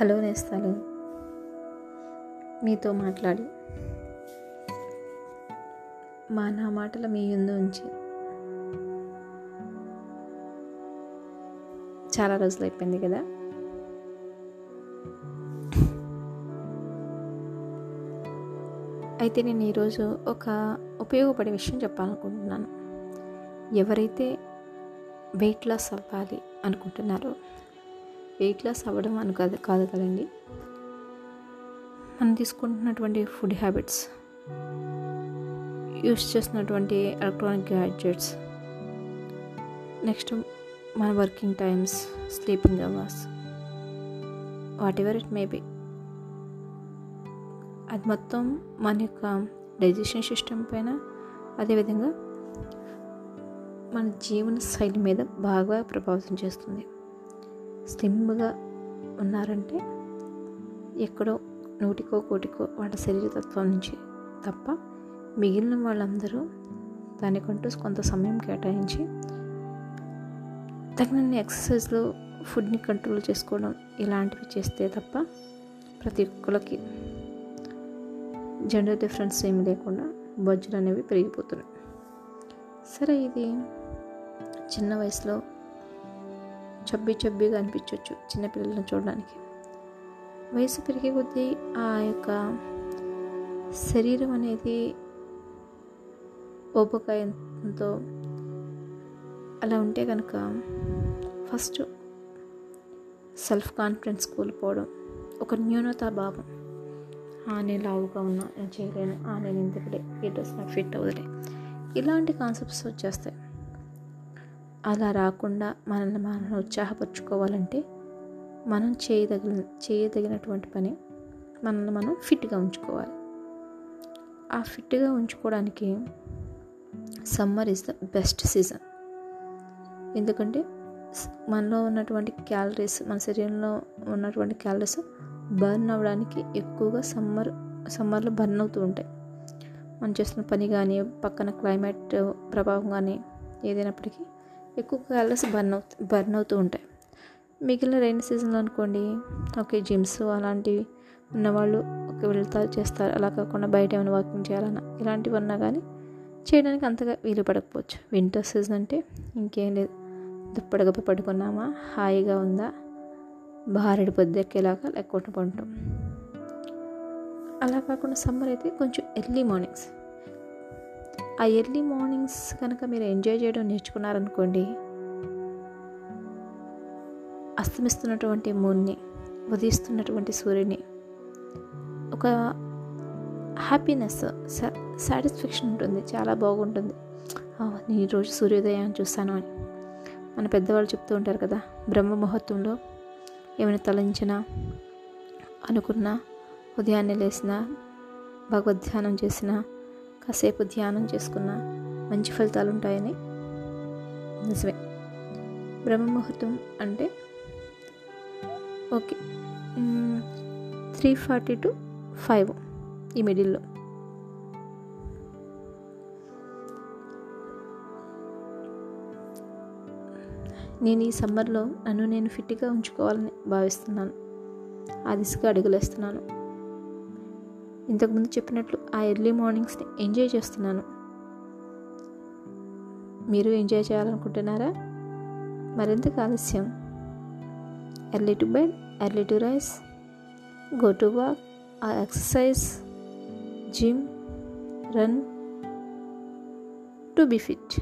Hello నేస్తాలు. మీతో మాట్లాడి. మా నా మాటల మీ ముందు ఉంచి. చాలా రోజులు అయిపోయింది కదా. అయితే నేను ఈరోజు ఒక ఉపయోగపడే విషయం చెప్పాలనుకుంటున్నాను. ఎవరైతే వెయిట్ లాస్ అవ్వాలి అనుకుంటున్నారో వెయిట్ లాస్ అవ్వడం అని కాదు కాదు కదండి. మనం తీసుకుంటున్నటువంటి ఫుడ్ హ్యాబిట్స్ యూస్ చేస్తున్నటువంటి ఎలక్ట్రానిక్ గ్యాడ్జెట్స్ నెక్స్ట్ మన working times sleeping hours whatever it may be. అది మొత్తం మన యొక్క డైజెషన్ సిస్టమ్ పైన అదేవిధంగా మన జీవన శైలి మీద బాగా ప్రభావితం చేస్తుంది. స్లిమ్గా ఉన్నారంటే ఎక్కడో నూటికో కోటికో వాళ్ళ శరీరతత్వం నుంచి తప్ప మిగిలిన వాళ్ళందరూ దానికంటూ కొంత సమయం కేటాయించి తగినన్ని ఎక్సర్సైజ్లు ఫుడ్ని కంట్రోల్ చేసుకోవడం ఇలాంటివి చేస్తే తప్ప ప్రతి ఒక్కరికి జెండర్ డిఫరెన్స్ ఏమి లేకుండా బొజ్జులు అనేవి పెరిగిపోతున్నాయి. సరే ఇది చిన్న వయసులో చబ్బి చబ్బిగా అనిపించవచ్చు చిన్నపిల్లలను చూడడానికి. వయసు పెరిగే కొద్దీ ఆ యొక్క శరీరం అనేది ఓపకాయంతో అలా ఉంటే కనుక ఫస్ట్ సెల్ఫ్ కాన్ఫిడెన్స్ కోల్పోవడం ఒక న్యూనతా భావం. నేను లావుగా ఉన్నా నేను చేయలేను నేను ఇంతకుడే ఈ డ్రెస్ నాకు ఫిట్ అవ్వదులే. ఇలాంటి కాన్సెప్ట్స్ వచ్చేస్తాయి. అలా రాకుండా మనల్ని మనం ఉత్సాహపరచుకోవాలంటే మనం చేయదగిన చేయదగినటువంటి పని మనల్ని మనం ఫిట్గా ఉంచుకోవాలి. ఆ ఫిట్గా ఉంచుకోవడానికి summer is the best season. ఎందుకంటే మనలో ఉన్నటువంటి క్యాలరీస్ మన శరీరంలో ఉన్నటువంటి క్యాలరీస్ బర్న్ అవ్వడానికి ఎక్కువగా సమ్మర్ సమ్మర్లో బర్న్ అవుతూ ఉంటాయి. మనం చేస్తున్న పని కానీ పక్కన క్లైమేట్ ప్రభావం కానీ ఏదైనప్పటికీ ఎక్కువ కలర్స్ బర్న్ అవుతూ బర్న్ అవుతూ ఉంటాయి. మిగిలిన రైన్ సీజన్లో అనుకోండి ఓకే జిమ్స్ అలాంటివి ఉన్నవాళ్ళు ఓకే వెళ్తారు చేస్తారు. అలా కాకుండా బయట ఏమైనా వాకింగ్ చేయాలన్నా ఇలాంటివి ఉన్నా కానీ చేయడానికి అంతగా వీలు పడకపోవచ్చు. వింటర్ సీజన్ అంటే ఇంకేం లేదు. దుప్పడగప్ప పడుకున్నామా హాయిగా ఉందా భారెడు పొద్దెక్కేలాగా లేకపోతే పంటాం అలా కాకుండా సమ్మర్ అయితే కొంచెం ఎర్లీ మార్నింగ్స్. ఆ ఎర్లీ మార్నింగ్స్ కనుక మీరు ఎంజాయ్ చేయడం నేర్చుకున్నారనుకోండి అస్తమిస్తున్నటువంటి మూన్ని ఉదయిస్తున్నటువంటి సూర్యుని ఒక హ్యాపీనెస్ సాటిస్ఫాక్షన్ ఉంటుంది చాలా బాగుంటుంది. నేను ఈరోజు సూర్యోదయం చూస్తాను అని. మన పెద్దవాళ్ళు చెప్తూ ఉంటారు కదా బ్రహ్మ ముహూర్తంలో ఏమైనా తలంచినా అనుకున్నా ఉదయాన్నే లేచినా భగవద్ధ్యానం చేసినా కాసేపు ధ్యానం చేసుకున్నా మంచి ఫలితాలు ఉంటాయని నిజమే. బ్రహ్మ ముహూర్తం అంటే okay. Three forty to five ఈ మిడిల్లో. నేను ఈ సమ్మర్లో నన్ను నేను ఫిట్గా ఉంచుకోవాలని భావిస్తున్నాను. ఆ దిశగా అడుగులేస్తున్నాను. ఇంతకుముందు చెప్పినట్లు ఆ ఎర్లీ మార్నింగ్స్ని ఎంజాయ్ చేస్తున్నాను. మీరు ఎంజాయ్ చేయాలనుకుంటున్నారా? మరింత ఆలస్యం. Early to bed early to rise go to walk ఆ exercise gym run to be fit.